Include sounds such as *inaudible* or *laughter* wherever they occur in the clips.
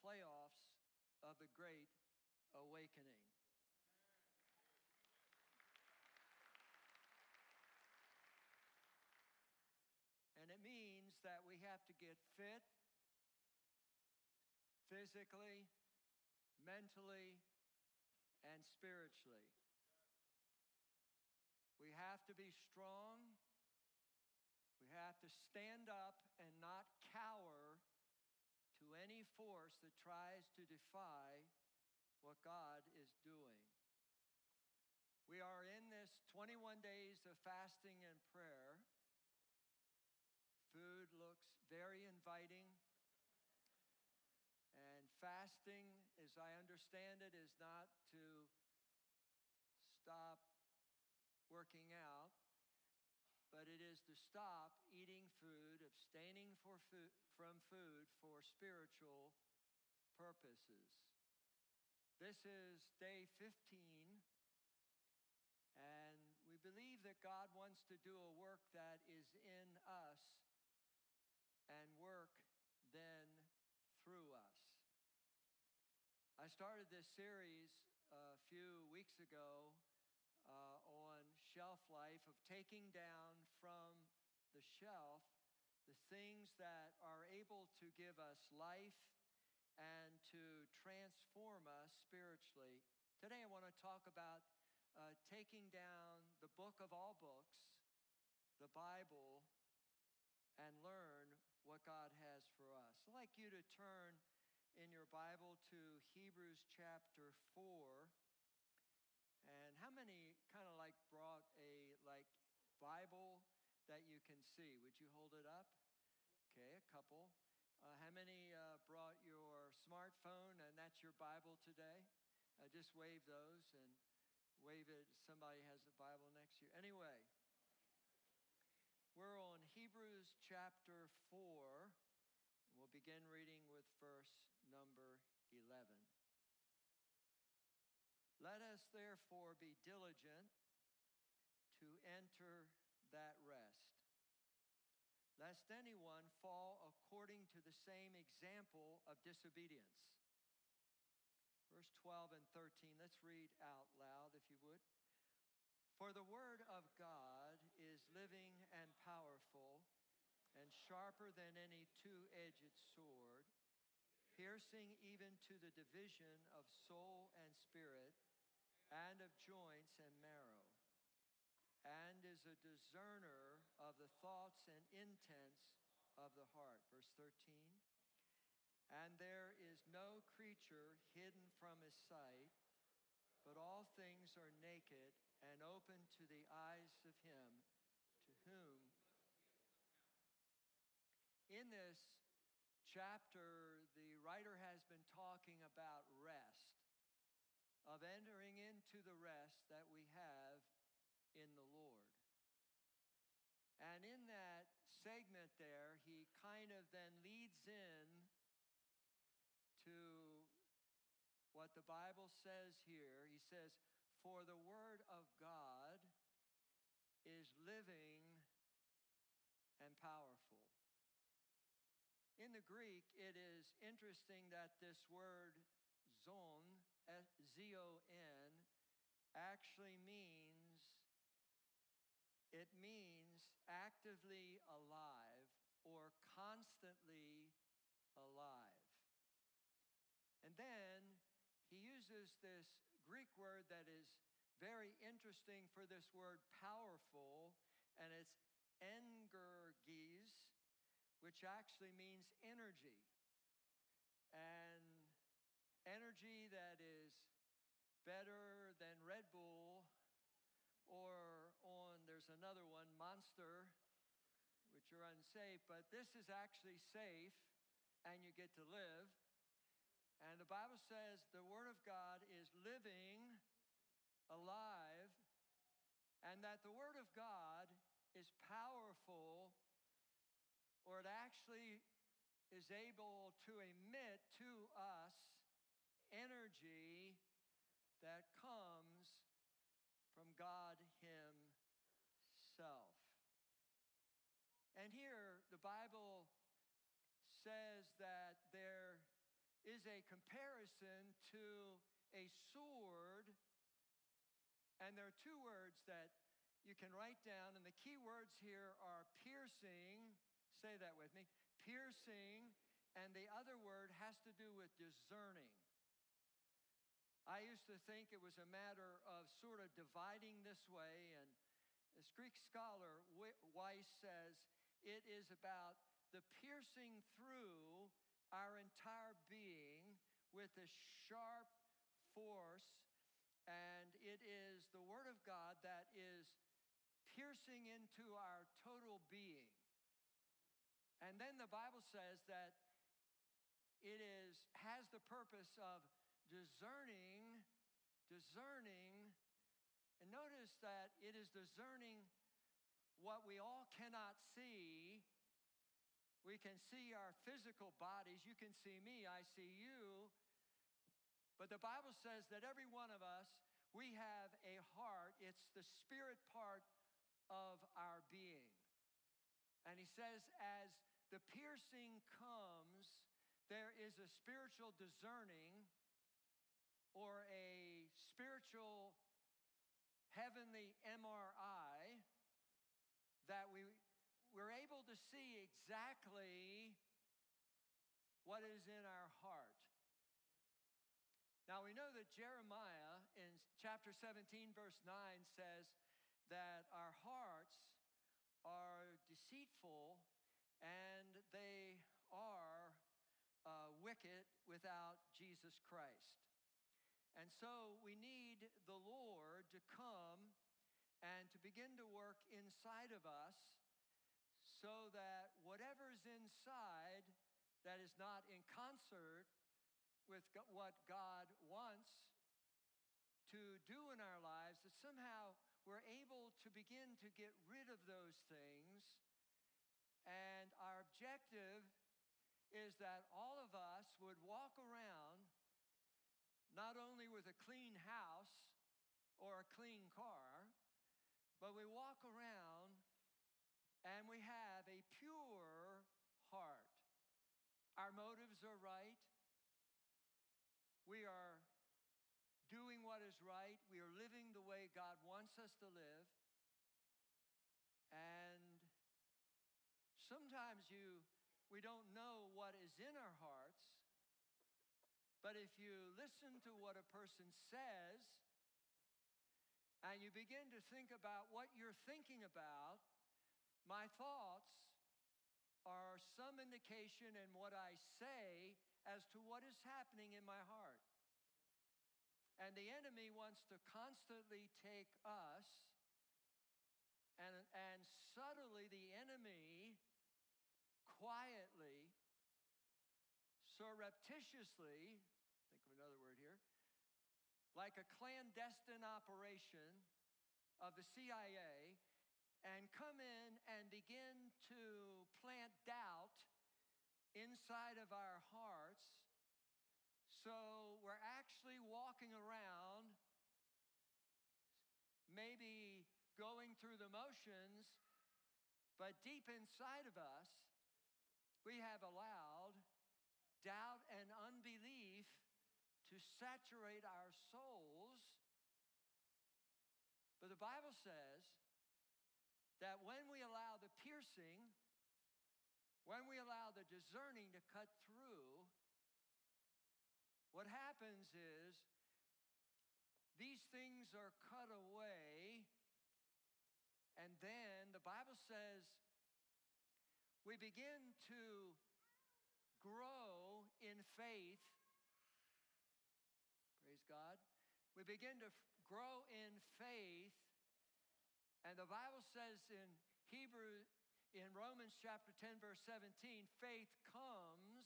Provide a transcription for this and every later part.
playoffs of the Great Awakening. And it means that we have to get fit physically, mentally, and spiritually. We have to be strong. We have to stand up and not cower any force that tries to defy what God is doing. We are in this 21 days of fasting and prayer. Food looks very inviting. And fasting, as I understand it, is not to stop working out, but it is to stop eating food, abstaining for food, from food for spiritual purposes. This is day 15, and we believe that God wants to do a work that is in us and work then through us. I started this series a few weeks ago uh, on shelf life of taking down from the shelf things that are able to give us life and to transform us spiritually. Today, I want to talk about uh, taking down the book of all books, the Bible, and learn what God has for us. I'd like you to turn in your Bible to Hebrews chapter 4. And how many kind of like brought a like Bible that you can see? Would you hold it up? Okay, a couple. Uh, how many uh, brought your smartphone and that's your Bible today? Uh, just wave those and wave it. Somebody has a Bible next to you. Anyway, we're on Hebrews chapter 4. And we'll begin reading with verse number 11. Let us therefore be diligent to enter that rest, anyone fall according to the same example of disobedience. Verse 12 and 13, let's read out loud if you would. For the word of God is living and powerful and sharper than any two edged sword, piercing even to the division of soul and spirit and of joints and marrow, and is a discerner of the thoughts and intents of the heart. Verse 13. And there is no creature hidden from his sight, but all things are naked and open to the eyes of him to whom. In this chapter, the writer has been talking about rest of entering into the rest that we have in the Lord. And in that segment there, he kind of then leads in to what the Bible says here. He says, For the word of God is living and powerful. In the Greek, it is interesting that this word zon eh, Z O N, actually means, it means actively alive or constantly alive. And then he uses this Greek word that is very interesting for this word powerful, and it's engergis, which actually means energy. And energy that is better than Red Bull, another one, Monster, which are unsafe, but this is actually safe and you get to live. And the Bible says the Word of God is living, alive, and that the Word of God is powerful, or it actually is able to emit to us energy that comes from God Himself. And here the Bible says that there is a comparison to a sword. And there are two words that you can write down, and the key words here are piercing. Say that with me piercing, and the other word has to do with discerning. I used to think it was a matter of sort of dividing this way, and this Greek scholar Weiss says, it is about the piercing through our entire being with a sharp force, and it is the Word of God that is piercing into our total being. And then the Bible says that it is has the purpose of discerning, discerning, and notice that it is discerning what we all cannot see. We can see our physical bodies. You can see me, I see you. But the Bible says that every one of us, we have a heart. It's the spirit part of our being. And he says, as the piercing comes, there is a spiritual discerning or a spiritual heavenly MRI that we, we're able to see exactly what is in our heart. Now we know that Jeremiah in chapter 17, verse 9 says that our hearts are deceitful and they are uh, wicked without Jesus Christ. And so we need the Lord to come and to begin to work inside of us so that whatever is inside that is not in concert with what God wants to do in our lives, that somehow we're able to begin to get rid of those things. And our objective is that all of us would walk around not only with a clean house or a clean car, but we walk around and we have a pure heart. Are right. We are doing what is right. We are living the way God wants us to live. And sometimes you we don't know what is in our hearts. But if you listen to what a person says and you begin to think about what you're thinking about, my thoughts are some indication in what I say as to what is happening in my heart. And the enemy wants to constantly take us, and, and subtly, the enemy quietly, surreptitiously, think of another word here, like a clandestine operation of the CIA, and come in and begin to plant doubt inside of our hearts. So we're actually walking around, maybe going through the motions, but deep inside of us, we have allowed doubt and unbelief to saturate our souls. But the Bible says that when we allow the piercing, when we allow the discerning to cut through, what happens is these things are cut away, and then the Bible says we begin to grow in faith. Praise God. We begin to f- grow in faith. And the Bible says in Hebrew, in Romans chapter 10, verse 17, faith comes.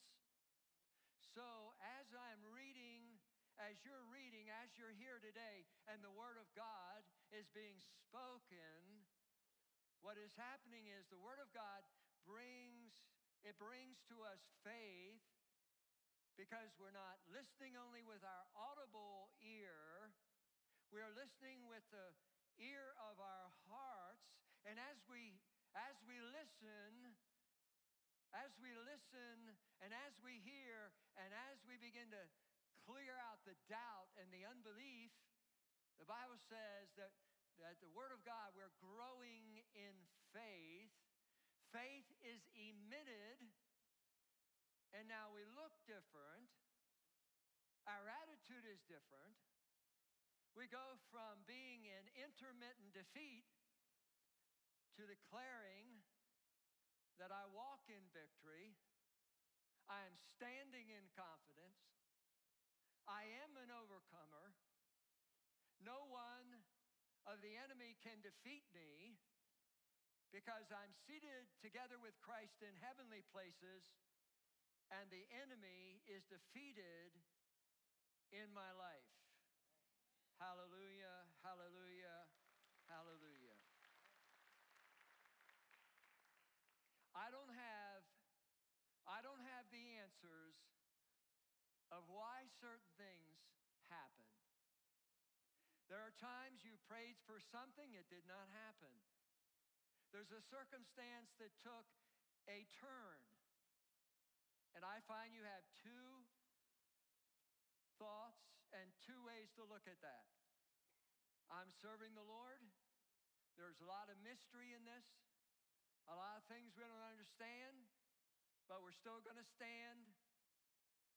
So as I'm reading, as you're reading, as you're here today, and the Word of God is being spoken, what is happening is the Word of God brings it brings to us faith because we're not listening only with our audible ear, we are listening with the ear of our hearts. And as we as we listen, as we listen and as we hear, And as we begin to clear out the doubt and the unbelief, the Bible says that, that the Word of God, we're growing in faith. Faith is emitted, and now we look different. Our attitude is different. We go from being in intermittent defeat to declaring that I walk in victory. I am standing in confidence. I am an overcomer. No one of the enemy can defeat me because I'm seated together with Christ in heavenly places and the enemy is defeated in my life. Hallelujah, hallelujah, hallelujah. I don't have I don't have the answers of why certain things happen. There are times you prayed for something, it did not happen. There's a circumstance that took a turn. And I find you have two thoughts and two ways to look at that. I'm serving the Lord. There's a lot of mystery in this, a lot of things we don't understand, but we're still going to stand.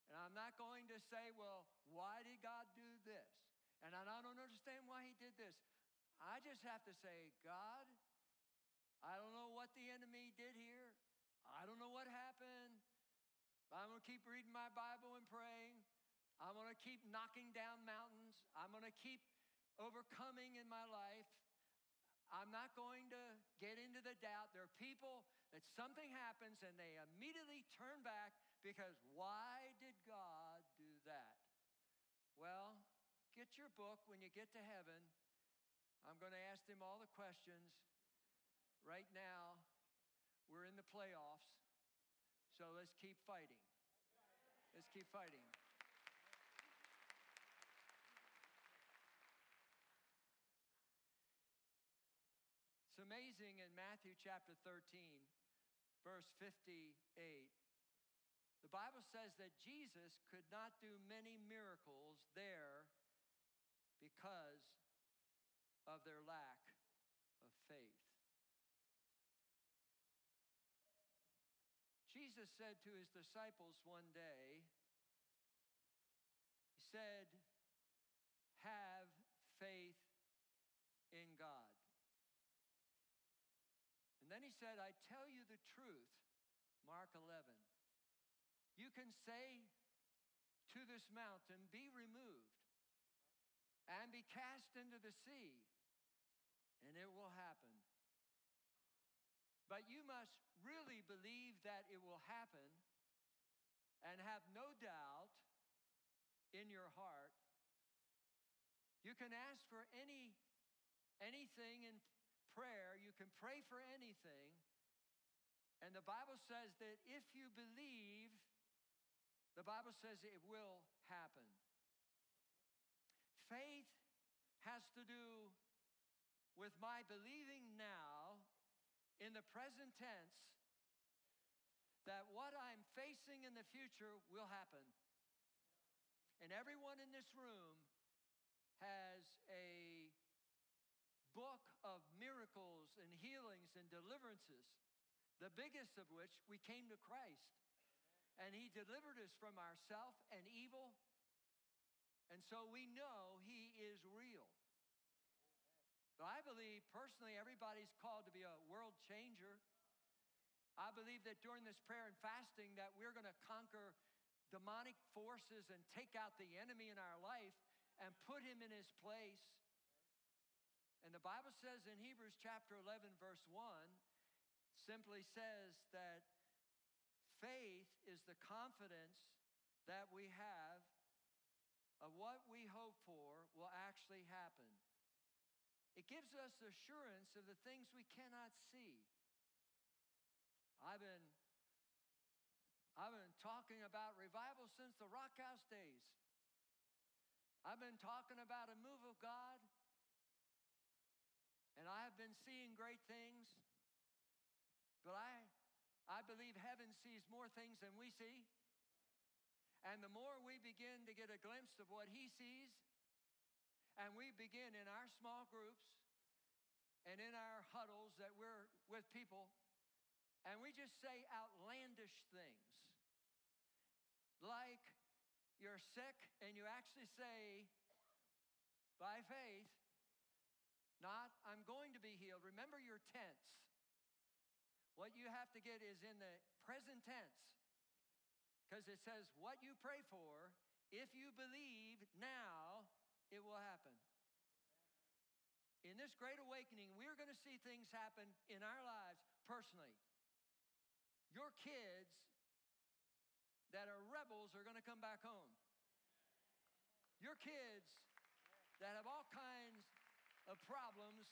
And I'm not going to say, well, why did God do this? And I don't understand why He did this. I just have to say, God, I don't know what the enemy did here. I don't know what happened. I'm going to keep reading my Bible and praying. I'm to keep knocking down mountains. I'm to keep overcoming in my life. I'm not going to get into the doubt. There are people that something happens and they immediately turn back because why did God do that? Well, get your book when you get to heaven. I'm going to ask them all the questions. Right now, we're in the playoffs, so let's keep fighting. Let's keep fighting. Amazing in Matthew chapter 13, verse 58. The Bible says that Jesus could not do many miracles there because of their lack of faith. Jesus said to his disciples one day, He said, Have faith in God. And then he said, I tell you the truth, Mark 11. You can say to this mountain, Be removed and be cast into the sea, and it will happen. But you must really believe that it will happen and have no doubt in your heart. You can ask for any anything in prayer, you can pray for anything. And the Bible says that if you believe, the Bible says it will happen. Faith has to do with my believing now in the present tense that what I'm facing in the future will happen. And everyone in this room has a book of miracles and healings and deliverances, the biggest of which we came to Christ. And he delivered us from ourself and evil. And so we know he is real. But I believe personally everybody's called to be a world changer. I believe that during this prayer and fasting that we're going to conquer demonic forces and take out the enemy in our life and put him in his place. And the Bible says in Hebrews chapter 11, verse 1, simply says that faith is the confidence that we have of what we hope for will actually happen. It gives us assurance of the things we cannot see. I've been I've been talking about revival since the Rock House days. I've been talking about a move of God and I have been seeing great things, but I, I believe heaven sees more things than we see. And the more we begin to get a glimpse of what He sees, and we begin in our small groups and in our huddles that we're with people, and we just say outlandish things. Like you're sick and you actually say, by faith, not I'm going to be healed. Remember your tense. What you have to get is in the present tense because it says, What you pray for, if you believe now, it will happen. In this great awakening, we're going to see things happen in our lives personally. Your kids that are rebels are going to come back home. Your kids that have all kinds of problems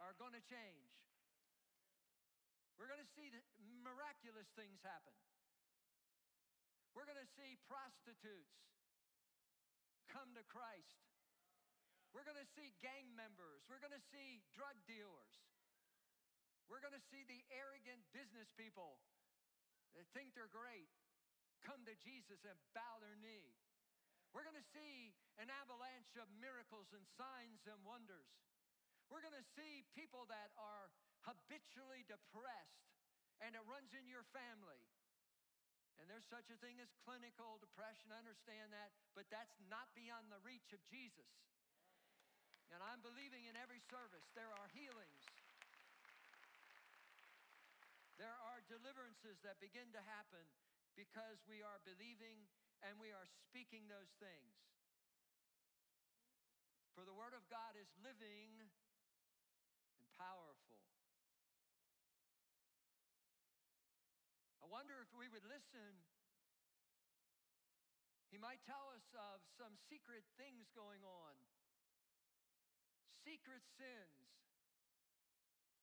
are going to change. We're going to see miraculous things happen. We're going to see prostitutes come to Christ. We're going to see gang members. We're going to see drug dealers. We're going to see the arrogant business people that think they're great come to Jesus and bow their knee. We're going to see an avalanche of miracles and signs and wonders. We're going to see people that are habitually depressed and it runs in your family and there's such a thing as clinical depression, I understand that, but that's not beyond the reach of Jesus. And I'm believing in every service there are healings. There are deliverances that begin to happen because we are believing and we are speaking those things. For the Word of God is living and powerful. I wonder if we would listen. He might tell us of some secret things going on, secret sins,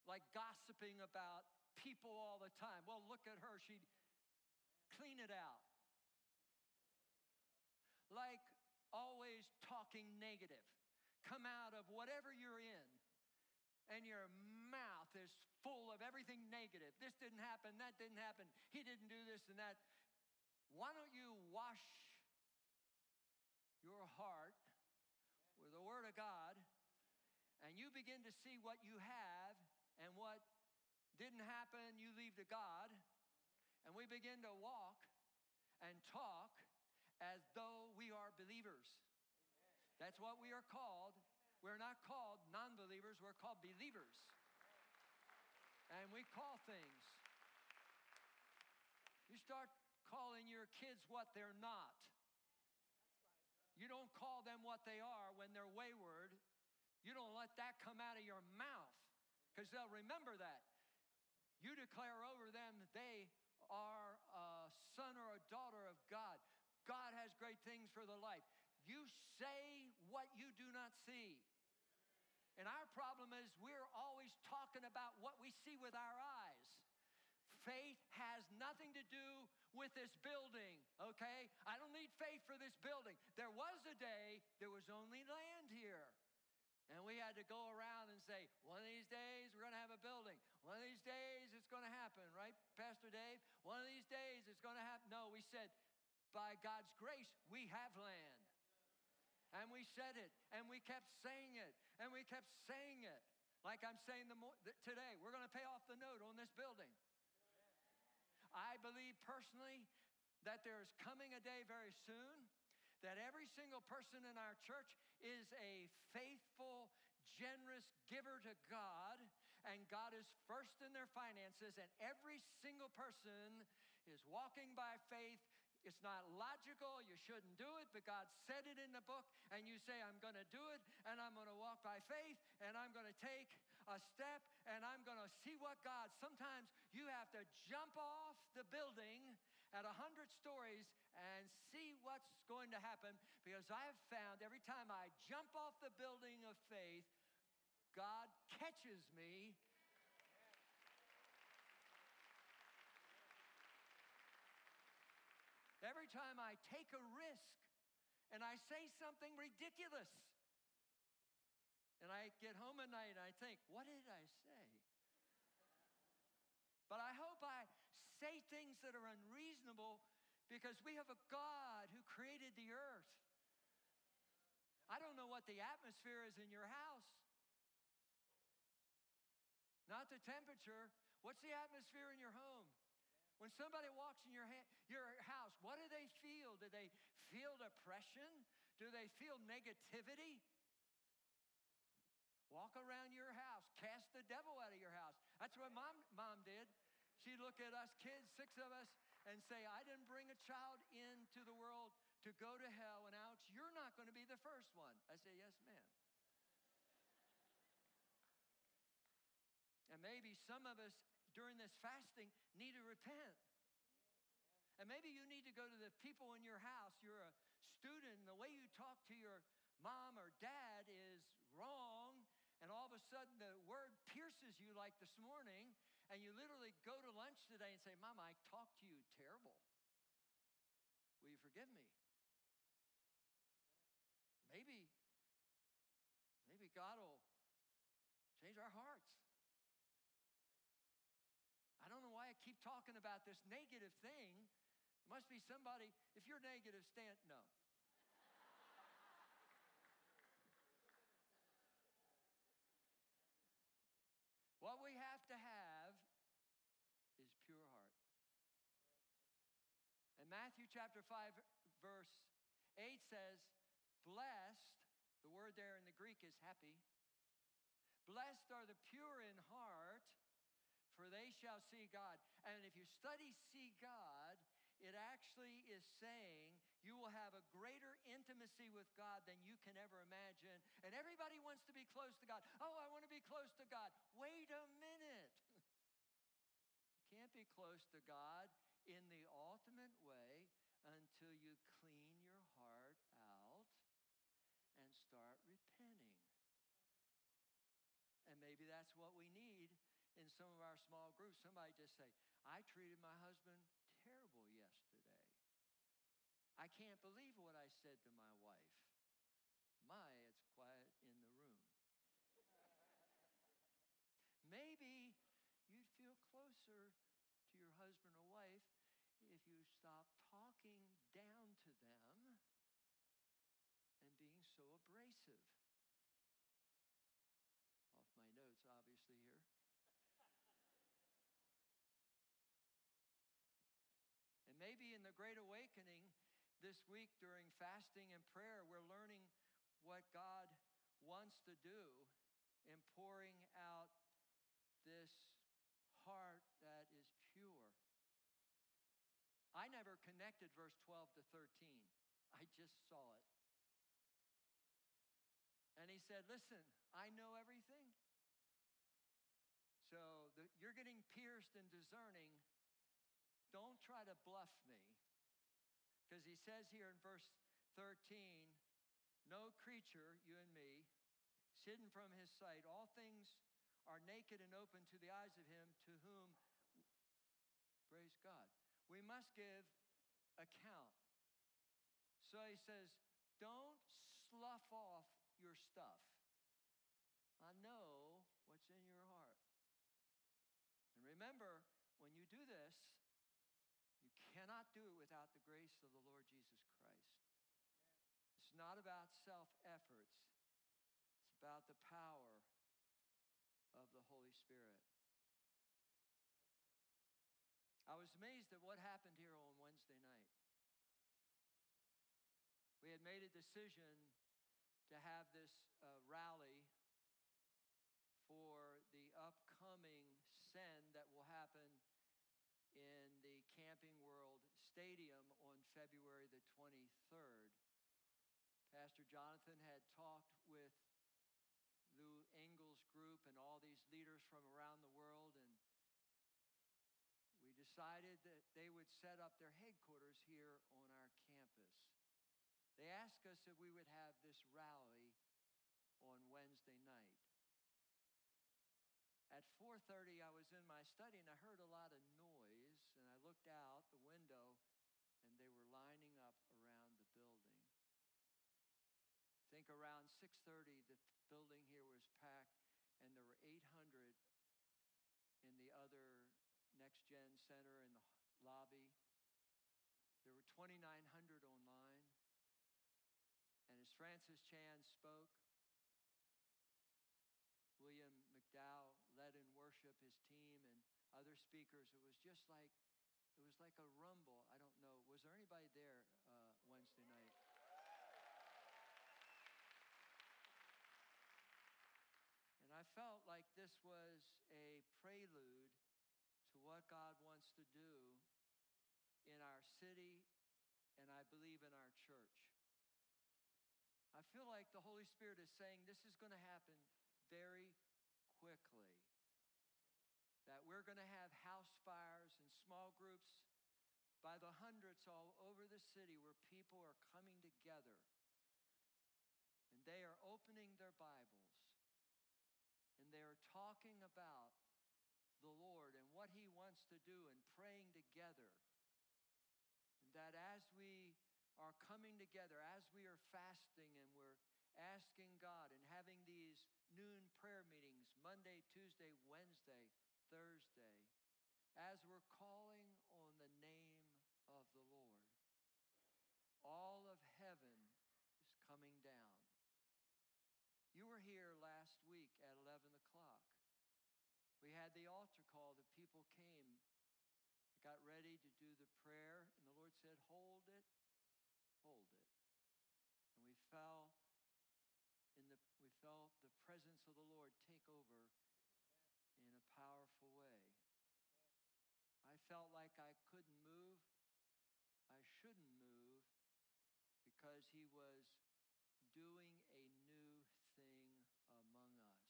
like gossiping about people all the time. Well, look at her, she'd clean it out. Like always talking negative. Come out of whatever you're in, and your mouth is full of everything negative. This didn't happen, that didn't happen, he didn't do this and that. Why don't you wash your heart with the Word of God and you begin to see what you have and what didn't happen, you leave to God, and we begin to walk and talk as though we are believers. That's what we are called. We're not called non believers, we're called believers and we call things. You start calling your kids what they're not. You don't call them what they are when they're wayward. You don't let that come out of your mouth because they'll remember that. You declare over them that they are a son or a daughter of God. God has great things for their life. You say what you do not see. And our problem is we're always talking about what we see with our eyes. Faith has nothing to do with this building, okay? I don't need faith for this building. There was a day there was only land here. And we had to go around and say, one of these days we're going to have a building. One of these days it's going to happen, right, Pastor Dave? One of these days it's going to happen. No, we said, by God's grace, we have land. And we said it, and we kept saying it, and we kept saying it. Like I'm saying the mo- today, we're going to pay off the note on this building. I believe personally that there is coming a day very soon that every single person in our church is a faithful, generous giver to God, and God is first in their finances, and every single person is walking by faith it's not logical. You shouldn't do it, but God said it in the book, and you say, I'm going to do it, and I'm going to walk by faith, and I'm going to take a step, and I'm going to see what God. Sometimes you have to jump off the building at 100 stories and see what's going to happen because I have found every time I jump off the building of faith, God catches me Every time I take a risk and I say something ridiculous, and I get home at night and I think, what did I say? But I hope I say things that are unreasonable Because we have a God who created the earth. I don't know what the atmosphere is in your house. Not the temperature. What's the atmosphere in your home? When somebody walks in your, ha- your house, what do they feel? Do they feel depression? Do they feel negativity? Walk around your house, cast the devil out of your house. That's what mom, mom did. She'd look at us kids, six of us, and say, I didn't bring a child into the world to go to hell. And Alex, you're not going to be the first one. I say, Yes, ma'am. and maybe some of us during this fasting need to repent. And maybe you need to go to the people in your house. You're a student, and the way you talk to your mom or dad is wrong. And all of a sudden, the word pierces you like this morning, and you literally go to lunch today and say, Mom, I talked to you terrible. Will you forgive me? Maybe, maybe God will change our hearts. I don't know why I keep talking about this negative thing. There must be somebody, if you're negative, stand, no. what we have to have is pure heart. And Matthew chapter 5, verse 8 says, Blessed, the word there in the Greek is happy. Blessed are the pure in heart, for they shall see God. And if you study see God, it actually is saying you will have a greater intimacy with God than you can ever imagine. And everybody wants to be close to God. Oh, I want to be close to God. Wait a minute. *laughs* you can't be close to God in the ultimate way until you clean your heart out and start repenting. And maybe that's what we need in some of our small groups. Somebody just say, I treated my husband terrible yesterday. I can't believe what I said to my wife. My, it's quiet in the room. Maybe you'd feel closer to your husband or wife if you stop talking down to them and being so abrasive. Off my notes, obviously, here. and maybe in the Great Awakening this week during fasting and prayer, we're learning what God wants to do in pouring out this heart that is pure. I never connected verse 12 to 13. I just saw it. And he said, Listen, I know everything. So the, you're getting pierced and discerning. Don't try to bluff me. Because he says here in verse 13, no creature, you and me, hidden from his sight. All things are naked and open to the eyes of him to whom, praise God, we must give account. So he says, don't slough off your stuff. I know what's in your heart. And remember, when you do this, you cannot do it without the grace of the Lord Jesus Christ. It's not about self efforts, it's about the power of the Holy Spirit. I was amazed at what happened here on Wednesday night. We had made a decision to have this uh, rally for the upcoming send that will happen in the Camping World Stadium on February the 23rd. Jonathan had talked with Lou Engle's group and all these leaders from around the world, and we decided that they would set up their headquarters here on our campus. They asked us if we would have this rally on Wednesday night. At 4:30 I was in my study and I heard a lot of noise and I looked out the window and they were lining up around the building. I think around 6:30 the building here was packed and there were 800 in the other next gen center in the lobby. There were 2,900 online. And as Francis Chan spoke, William McDowell led in worship his team and other speakers. It was just like it was like a rumble. I don't know. Was there anybody there uh, Wednesday night? And I felt like this was a prelude to what God wants to do in our city and I believe in our church. I feel like the Holy Spirit is saying this is going to happen very quickly. That we're going to have house fires and small groups by the hundreds all over the city where people are coming together and they are opening their are talking about the Lord and what He wants to do and praying together. And that as we are coming together, as we are fasting and we're asking God and having these noon prayer meetings Monday, Tuesday, Wednesday, Thursday, as we're calling on the name of the Lord, all of heaven is coming down. You were here last week at 11 o'clock. We had the altar call, the people came, got ready to do the prayer, and the Lord said, Hold it, hold it. And we fell in the we felt the presence of the Lord take over in a powerful way. I felt like I couldn't move. I shouldn't move because he was doing a new thing among us.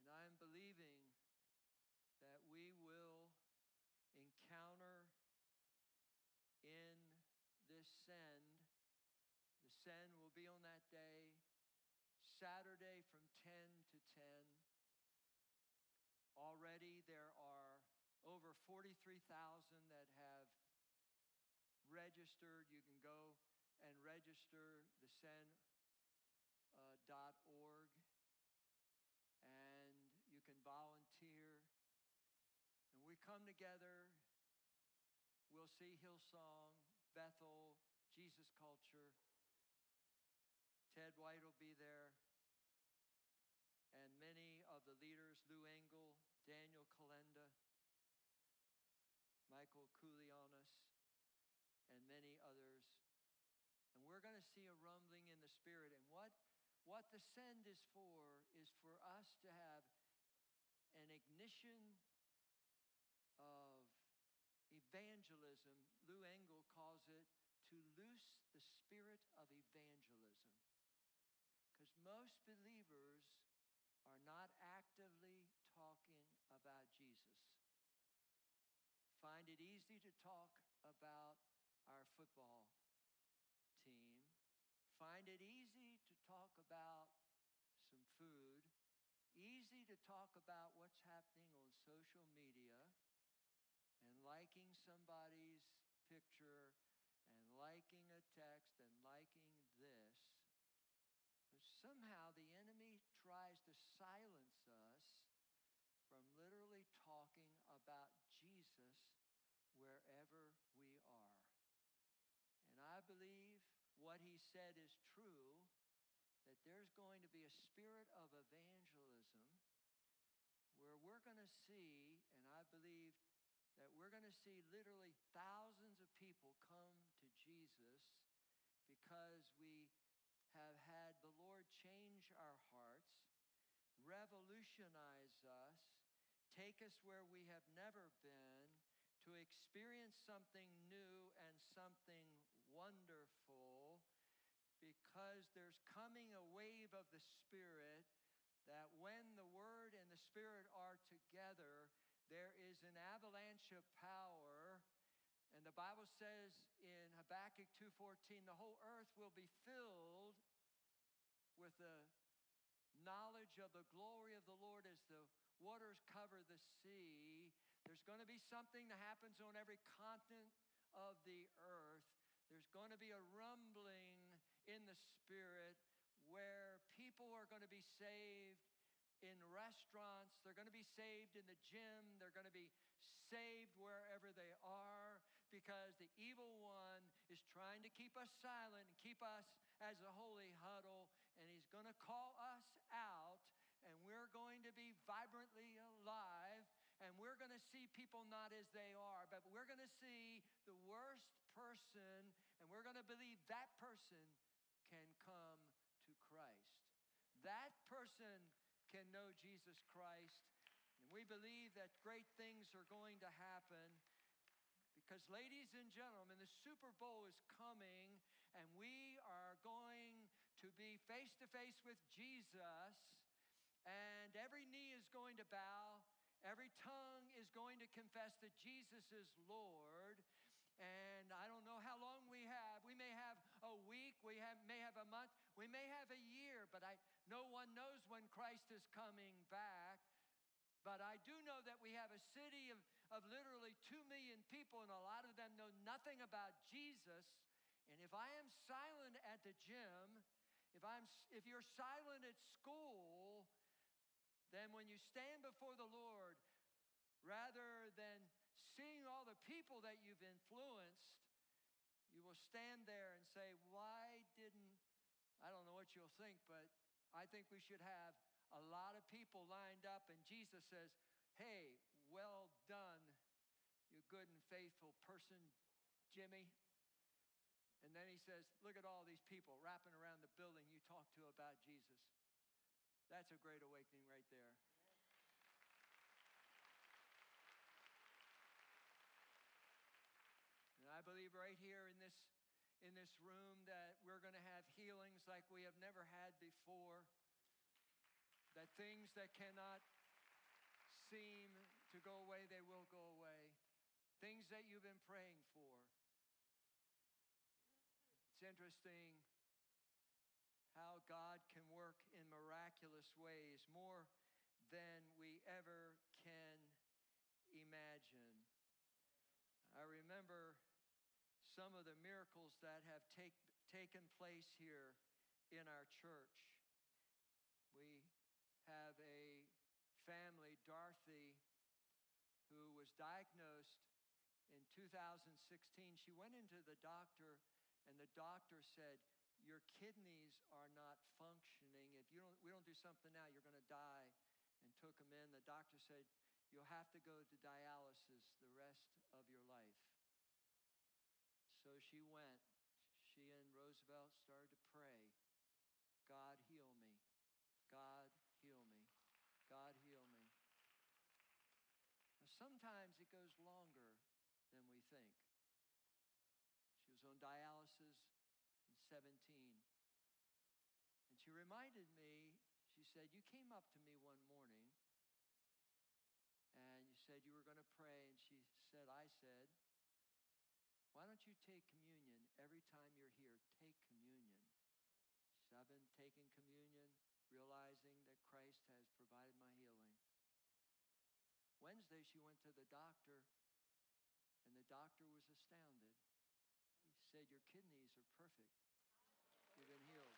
And I'm believing that we will encounter in this send. The send will be on that day, Saturday from 10 to 10. Already there are over 43,000 that have registered. You can go and register the send.org uh, and you can volunteer. And we come together. We'll see Hillsong, Bethel, Jesus Culture. Todd White will be there. And many of the leaders, Lou Engle, Daniel Michael Koulianos, and many others. And a rumbling in the spirit. And what, what the send is for is for us to have an ignition of evangelism. Lou Engle calls it to loose the spirit of evangelism. Because most believers are not actively talking about Jesus find it easy to talk about our football find it easy to talk about some food, easy to talk about what's happening on social media and liking somebody's picture and liking a text and liking this. But somehow the enemy tries to silence us from literally talking about Jesus wherever we are. And I believe what he said is true that there's going to be a spirit of evangelism where we're going to see, and I believe that we're going to see literally thousands of people come to Jesus because we have had the Lord change our hearts, revolutionize us, take us where we have never been, to experience something new and something wonderful because there's coming a wave of the Spirit that when the Word and the Spirit are together, there is an avalanche of power. And the Bible says in Habakkuk 2:14, the whole earth will be filled with the knowledge of the glory of the Lord as the waters cover the sea. There's going to be something that happens on every continent of the earth. There's going to be a rumbling in the spirit where people are going to be saved in restaurants. They're going to be saved in the gym. They're going to be saved wherever they are because the evil one is trying to keep us silent and keep us as a holy huddle. And he's going to call us out, and we're going to be vibrantly alive. And we're going to see people not as they are, but we're going to see the worst person, and we're going to believe that person can come to Christ. That person can know Jesus Christ. And we believe that great things are going to happen because, ladies and gentlemen, the Super Bowl is coming and we are going to be face to face with Jesus, and every knee is going to bow, every tongue is going to confess that Jesus is Lord. And I don't know how long we have. We may have a week, we have, may have a month, we may have a year, but I, no one knows when Christ is coming back. But I do know that we have a city of, of literally two million people, and a lot of them know nothing about Jesus. And if I am silent at the gym, if, I'm, if you're silent at school, then when you stand before the Lord, rather than seeing all the people that you've influenced, will stand there and say, Why didn't, I don't know what you'll think, but I think we should have a lot of people lined up, and Jesus says, Hey, well done, you good and faithful person, Jimmy. And then he says, Look at all these people wrapping around the building you talked to about Jesus. That's a great awakening right there. And I believe right here in this in this room that we're going to have healings like we have never had before that things that cannot seem to go away, they will go away. Things that you've been praying for. It's interesting how God can work in miraculous ways, more than we ever can imagine. I remember some of the miracles that have take, taken place here in our church. We have a family, Dorothy, who was diagnosed in 2016. She went into the doctor, and the doctor said, Your kidneys are not functioning. If you don't, we don't do something now, you're going to die. And took him in. The doctor said, You'll have to go to dialysis the rest of your life. So she went. She and Roosevelt started to pray God, heal me. God, heal me. God, heal me. Now, sometimes it goes longer than we think. She was on dialysis in 17. And she reminded me, she said, You came up to me one morning and you said you were going to pray. And she said, I said, Why don't you take communion every time you're here? Take communion. Been taking communion realizing that Christ has provided my healing. Wednesday, she went to the doctor, and the doctor was astounded. He said, Your kidneys are perfect. You've been healed.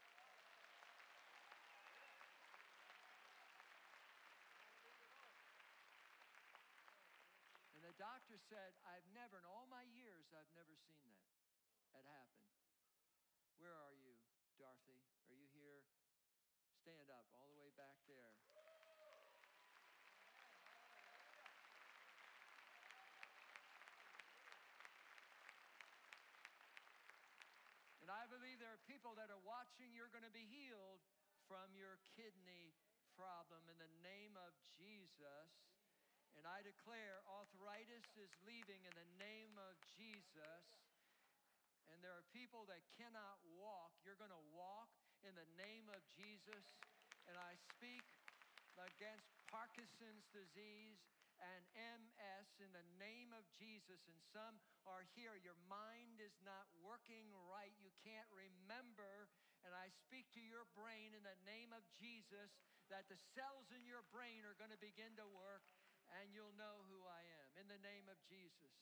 And said, I've never, in all my years, I've never seen that. That happen. Where are you, Dorothy? Are you here? Stand up all the way back there. And I believe there are people that are watching, you're going to be healed from your kidney problem in the name of Jesus. And I declare arthritis is leaving in the name of Jesus. And there are people that cannot walk. You're going to walk in the name of Jesus. And I speak against Parkinson's disease and MS in the name of Jesus. And some are here, your mind is not working right. You can't remember. And I speak to your brain in the name of Jesus that the cells in your brain are going to begin to work and you'll know who I am in the name of Jesus.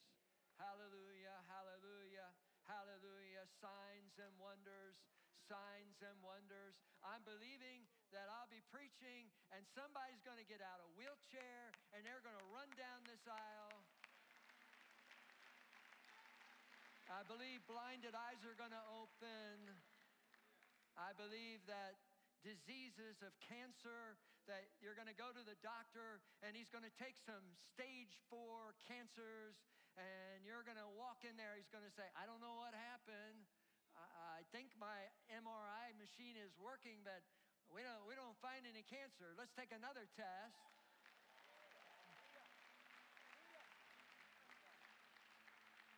Hallelujah, hallelujah, hallelujah. Signs and wonders signs and wonders. I'm believing that I'll be preaching and somebody's going to get out of wheelchair and they're going to run down this aisle. I believe blinded eyes are going to open. I believe that diseases of cancer that you're going to go to the doctor and he's going to take some stage four cancers and you're going to walk in there he's going to say i don't know what happened I, think my mri machine is working but we don't, we don't find any cancer. Let's take another test.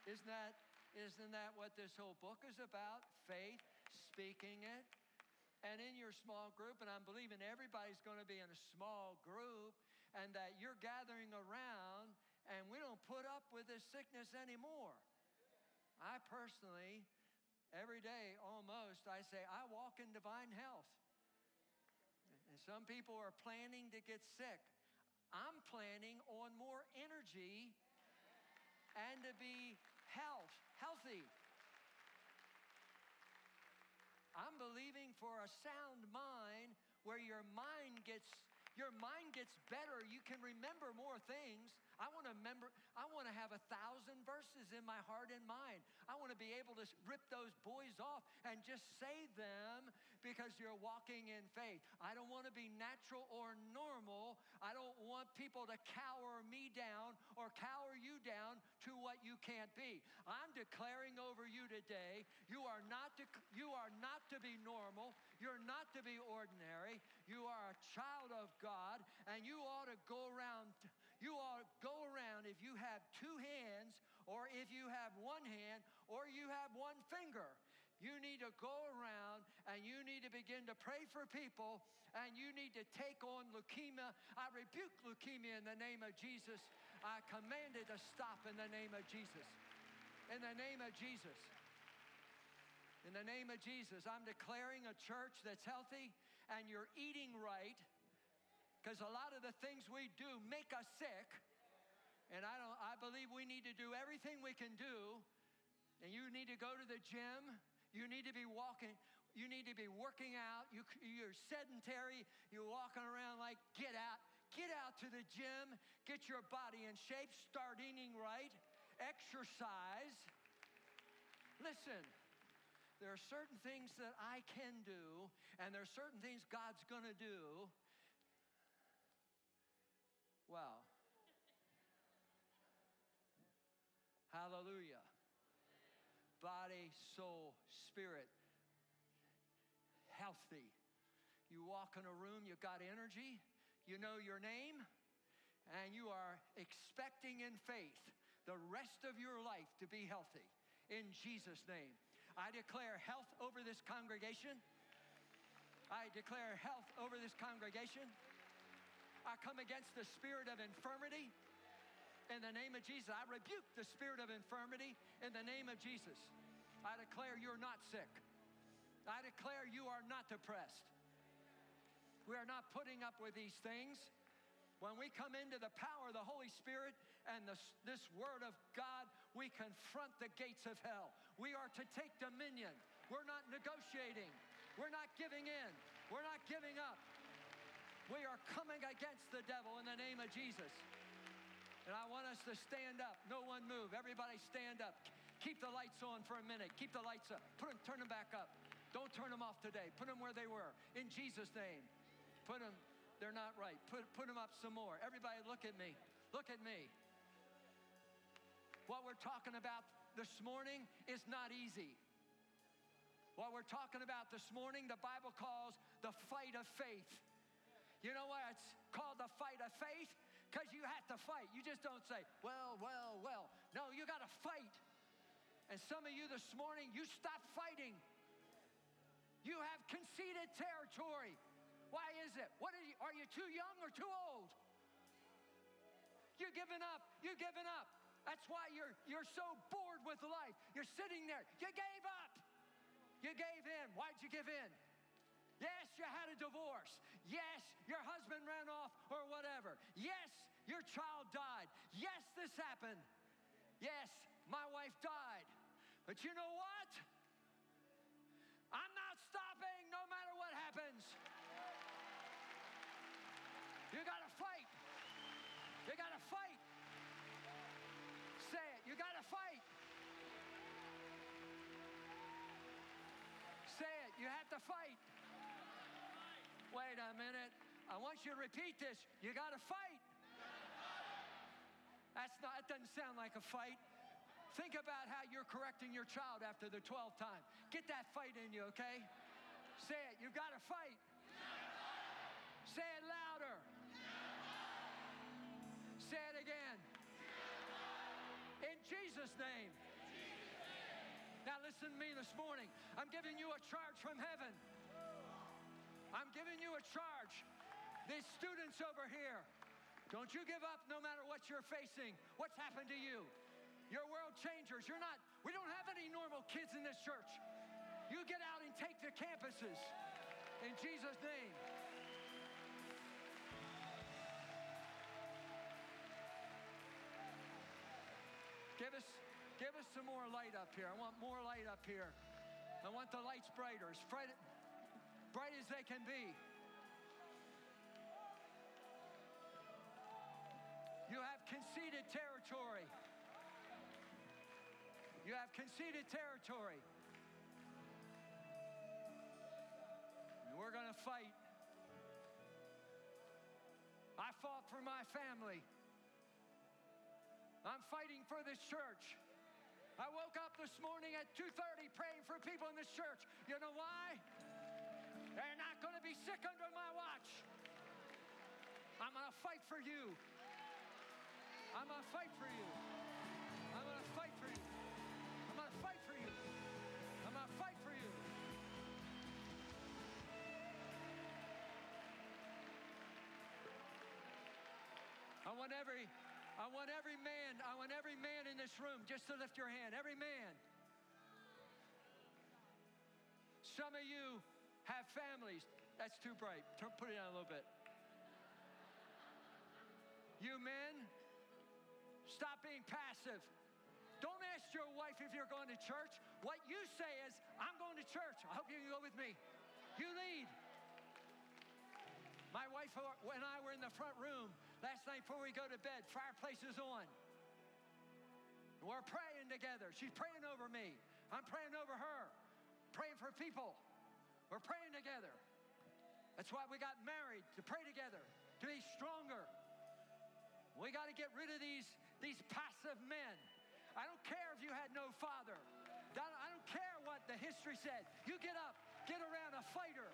Isn't that, isn't that what this whole book is about? Faith, speaking it. And in your small group, and I'm believing everybody's going to be in a small group, and that you're gathering around, and we don't put up with this sickness anymore. I personally, every day almost, I say, I walk in divine health. And some people are planning to get sick. I'm planning on more energy and to be health, healthy. I'm believing for a sound mind where your mind gets your mind gets better. You can remember more things. I want to remember, I want to have a thousand verses in my heart and mind. I want to be able to rip those boys off and just say them because you're walking in faith. I don't want to be natural or normal. I don't want people to cower me down or cower you down to what you can't be. I'm declaring over you today, you are not to, you are not to be normal. You're not to be ordinary. You are a child of God and you ought to go around you ought to go around if you have two hands, or if you have one hand, or you have one finger. You need to go around and you need to begin to pray for people and you need to take on leukemia. I rebuke leukemia in the name of Jesus. I command it to stop in the name of Jesus. In the name of Jesus. In the name of Jesus, I'm declaring a church that's healthy and you're eating right because a lot of the things we do make us sick. And I don't I believe we need to do everything we can do. And you need to go to the gym. You need to be walking. You need to be working out. You, you're sedentary. You're walking around like, get out. Get out to the gym. Get your body in shape. Start eating right. Exercise. Listen, there are certain things that I can do, and there are certain things God's gonna do Wow. Hallelujah. Body, soul, spirit, healthy. You walk in a room, you've got energy, you know your name, and you are expecting in faith the rest of your life to be healthy. In Jesus' name. I declare health over this congregation. I declare health over this congregation. I come against the spirit of infirmity in the name of Jesus. I rebuke the spirit of infirmity in the name of Jesus. I declare you're not sick. I declare you are not depressed. We are not putting up with these things. When we come into the power of the Holy Spirit and this, this Word of God, we confront the gates of hell. We are to take dominion. We're not negotiating. We're not giving in. We're not giving up. We are coming against the devil in the name of Jesus. And I want us to stand up. No one move. Everybody stand up. Keep the lights on for a minute. Keep the lights up. Put them, turn them back up. Don't turn them off today. Put them where they were. In Jesus' name. Put them, they're not right. Put, put them up some more. Everybody look at me. Look at me. What we're talking about this morning is not easy. What we're talking about this morning, the Bible calls the fight of faith. You know why it's called the fight of faith? Because you have to fight. You just don't say, well, well, well. No, you got to fight. And some of you this morning, you stop fighting. You have conceded territory. Why is it? What are you? Are you too young or too old? You're giving up. You're giving up. That's why you're you're so bored with life. You're sitting there. You gave up. You gave in. Why'd you give in? Yes, you had a divorce. Yes, your husband ran off or whatever. Yes, your child died. Yes, this happened. Yes, my wife died. But you know what? I'm not stopping no matter what happens. You got to fight. You got to fight. Say it. You got to fight. Say it. You have to fight. Wait a minute. I want you to repeat this. You got to fight. That's not, it doesn't sound like a fight. Think about how you're correcting your child after the 12th time. Get that fight in you, okay? Say it. You've got to fight. Say it louder. Say it again. In Jesus' name. Now, listen to me this morning. I'm giving you a charge from heaven. I'm giving you a charge. These students over here, don't you give up no matter what you're facing. What's happened to you? You're world changers. You're not, we don't have any normal kids in this church. You get out and take the campuses in Jesus' name. Give us, give us some more light up here. I want more light up here. I want the lights brighter, as bright, bright as they can be. Conceded territory. You have conceded territory. And we're going to fight. I fought for my family. I'm fighting for this church. I woke up this morning at 2:30 praying for people in this church. You know why? They're not going to be sick under my watch. I'm going to fight for you. I'm going to fight for you. I'm going to fight for you. I'm going to fight for you. I'm going to fight for you. I want every I want every man, I want every man in this room just to lift your hand. Every man. Some of you have families. That's too bright. Put it down a little bit. You men, passive. Don't ask your wife if you're going to church. What you say is, I'm going to church. I hope you can go with me. You lead. My wife and I were in the front room last night before we go to bed. Fireplace is on. We're praying together. She's praying over me. I'm praying over her. Praying for people. We're praying together. That's why we got married to pray together, to be stronger. We got to get rid of these, these passive men. I don't care if you had no father. I don't care what the history said. You get up, get around a fighter.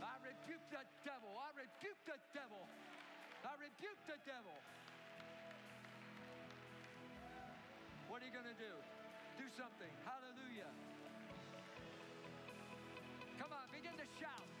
I rebuke the devil. I rebuke the devil. I rebuke the devil. What are you going to do? Do something. Hallelujah. Come on, begin to shout.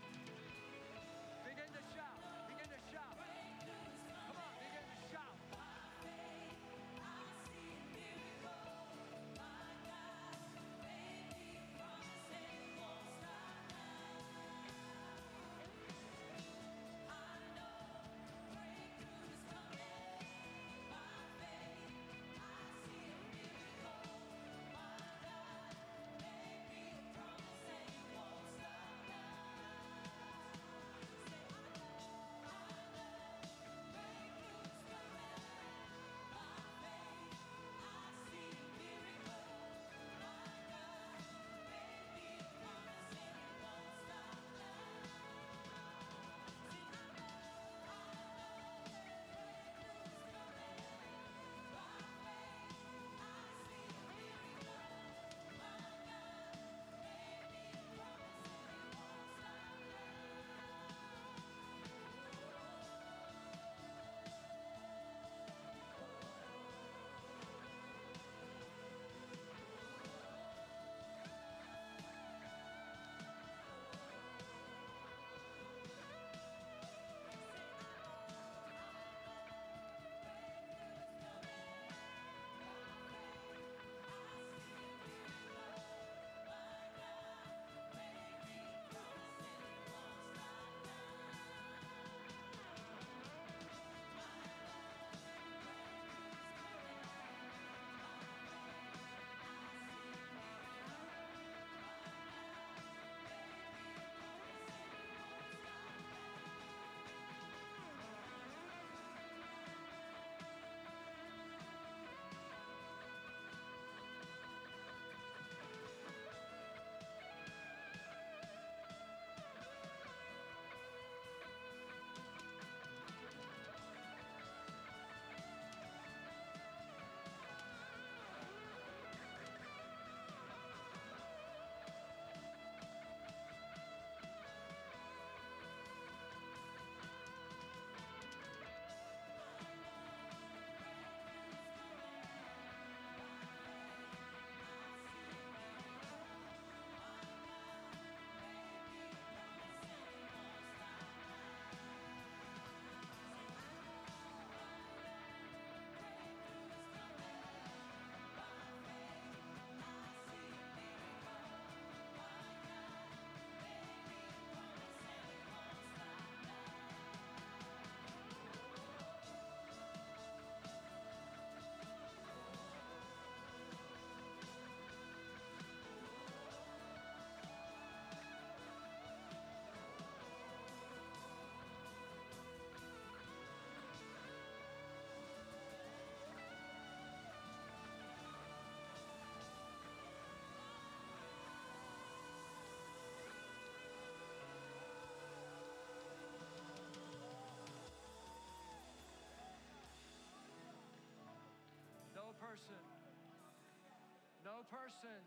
Person,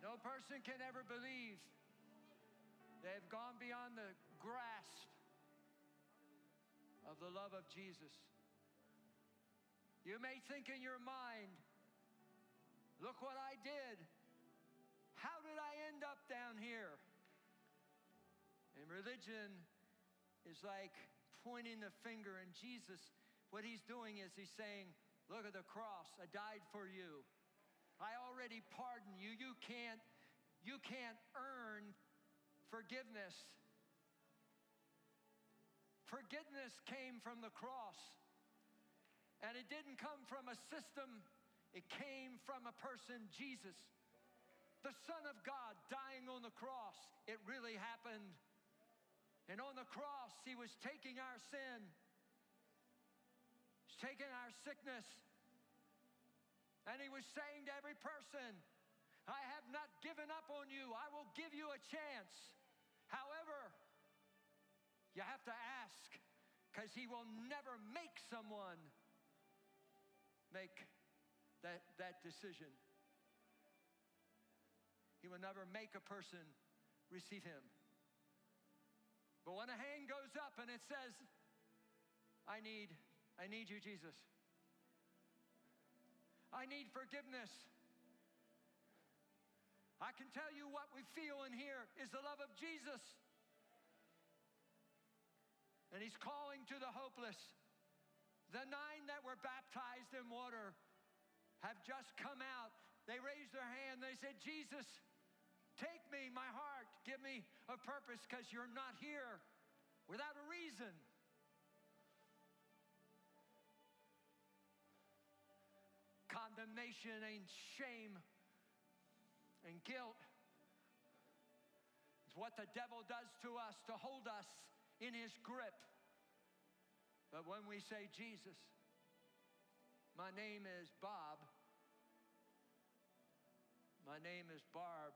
no person can ever believe they've gone beyond the grasp of the love of Jesus. You may think in your mind, look what I did. How did I end up down here? And religion is like pointing the finger, and Jesus, what he's doing is he's saying, Look at the cross, I died for you. I already pardoned you. You can't, you can't earn forgiveness. Forgiveness came from the cross. And it didn't come from a system, it came from a person, Jesus, the Son of God, dying on the cross. It really happened. And on the cross, He was taking our sin, He's taking our sickness. And He was saying to every person, I have not given up on you. I will give you a chance. However, you have to ask because He will never make someone make that, that decision. He will never make a person receive Him. But when a hand goes up and it says, I need, I need you, Jesus. I need forgiveness. I can tell you what we feel in here is the love of Jesus. And he's calling to the hopeless. The nine that were baptized in water have just come out. They raised their hand. They said, Jesus, Take me, my heart, give me a purpose because you're not here without a reason. Condemnation and shame and guilt is what the devil does to us to hold us in his grip. But when we say, Jesus, my name is Bob, my name is Barb,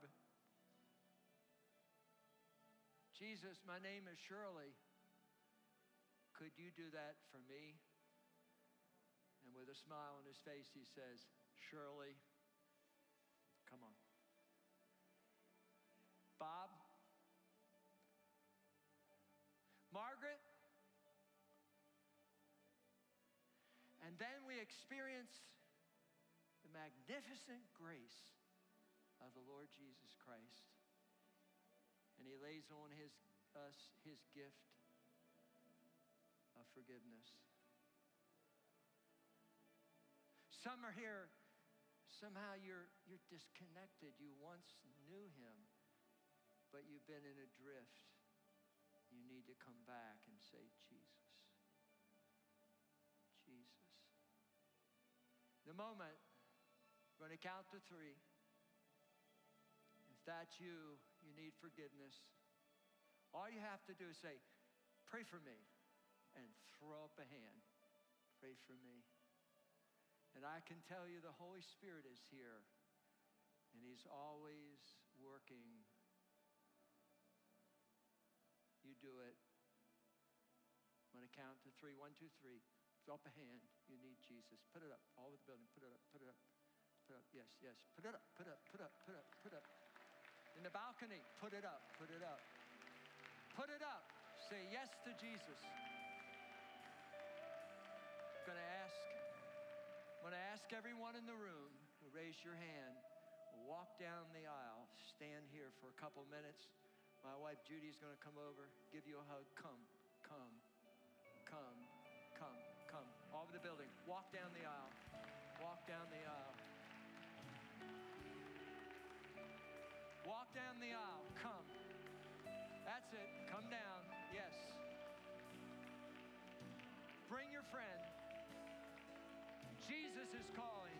Jesus, my name is Shirley. Could you do that for me? And with a smile on his face, he says, Shirley, come on. Bob, Margaret, and then we experience the magnificent grace of the Lord Jesus Christ and he lays on his, us his gift of forgiveness. Some are here, somehow you're, you're disconnected. You once knew him, but you've been in a drift. You need to come back and say, Jesus. Jesus. The moment, we're going to count to three. If that's you, you need forgiveness, all you have to do is say, Pray for me, and throw up a hand. Pray for me. And I can tell you the Holy Spirit is here, and He's always working. You do it. I'm going to count to three. One, two, three. Up a hand. You need Jesus. Put it up. All over the building. Put it up. Put it up. Put it up. Yes, yes. Put it up. Put it up. Put it up. Put it up. Put it up. In the balcony, put it up, put it up. Put it up. Say yes to Jesus. I'm going to ask, I'm going to ask everyone in the room to raise your hand, walk down the aisle, stand here for a couple minutes. My wife Judy is going to come over, give you a hug. Come, come, come, come, come. All over the building. Walk down the aisle. Walk down the aisle. Walk down the aisle. Come. That's it. Come down. Yes. Bring your friend. Jesus is calling.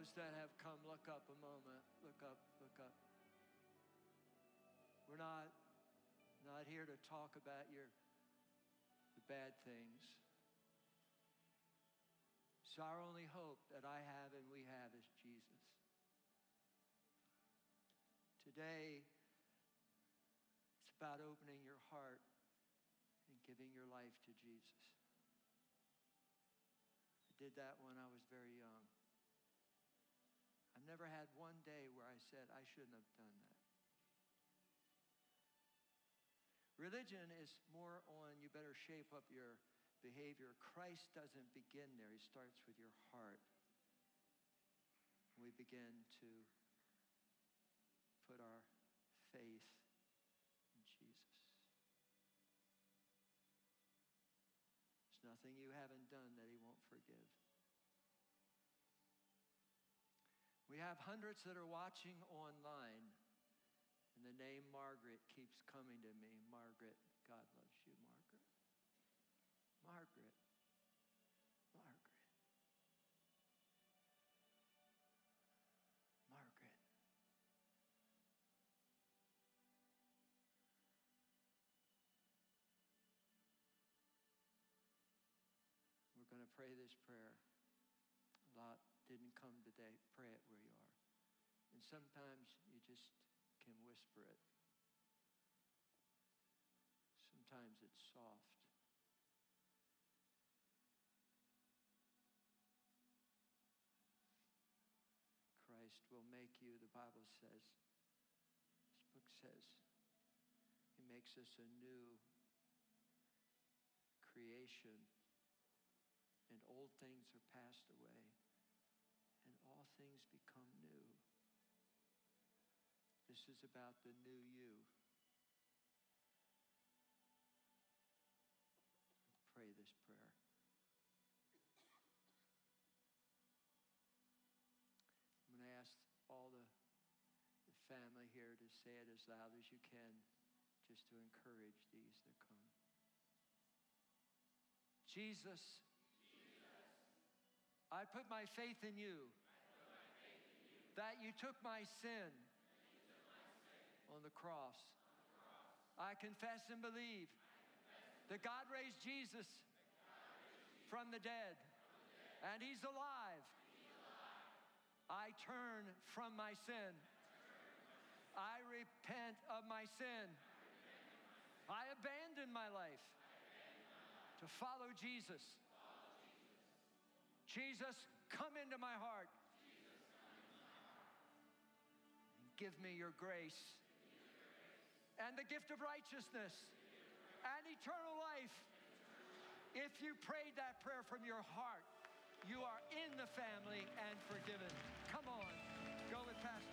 Those that have come, look up a moment. Look up, look up. We're not, not here to talk about your the bad things. So our only hope that I have and we have is Jesus. Today, it's about opening your heart and giving your life to Jesus. I did that when I was very young. Never had one day where I said I shouldn't have done that. Religion is more on you better shape up your behavior. Christ doesn't begin there, He starts with your heart. We begin to put our faith in Jesus. There's nothing you haven't done that He won't forgive. We have hundreds that are watching online, and the name Margaret keeps coming to me. Margaret, God loves you, Margaret. Margaret. Margaret. Margaret. We're going to pray this prayer. Didn't come today. Pray it where you are. And sometimes you just can whisper it. Sometimes it's soft. Christ will make you, the Bible says, this book says, He makes us a new creation, and old things are passed away, things become new. This is about the new you. Pray this prayer. I'm going to ask all the, the family here to say it as loud as you can, just to encourage these that come. Jesus, Jesus. I put my faith in you, faith in you. That you took my sin, took my sin on the cross. on the cross. I confess and believe confess that God raised Jesus from the dead, and He's alive. I turn from my sin. I repent of my sin. I abandon my life to follow Jesus. Jesus, come into my heart. Give me your grace and the gift of righteousness and eternal life. If you prayed that prayer from your heart, you are in the family and forgiven. Come on, go with Pastor.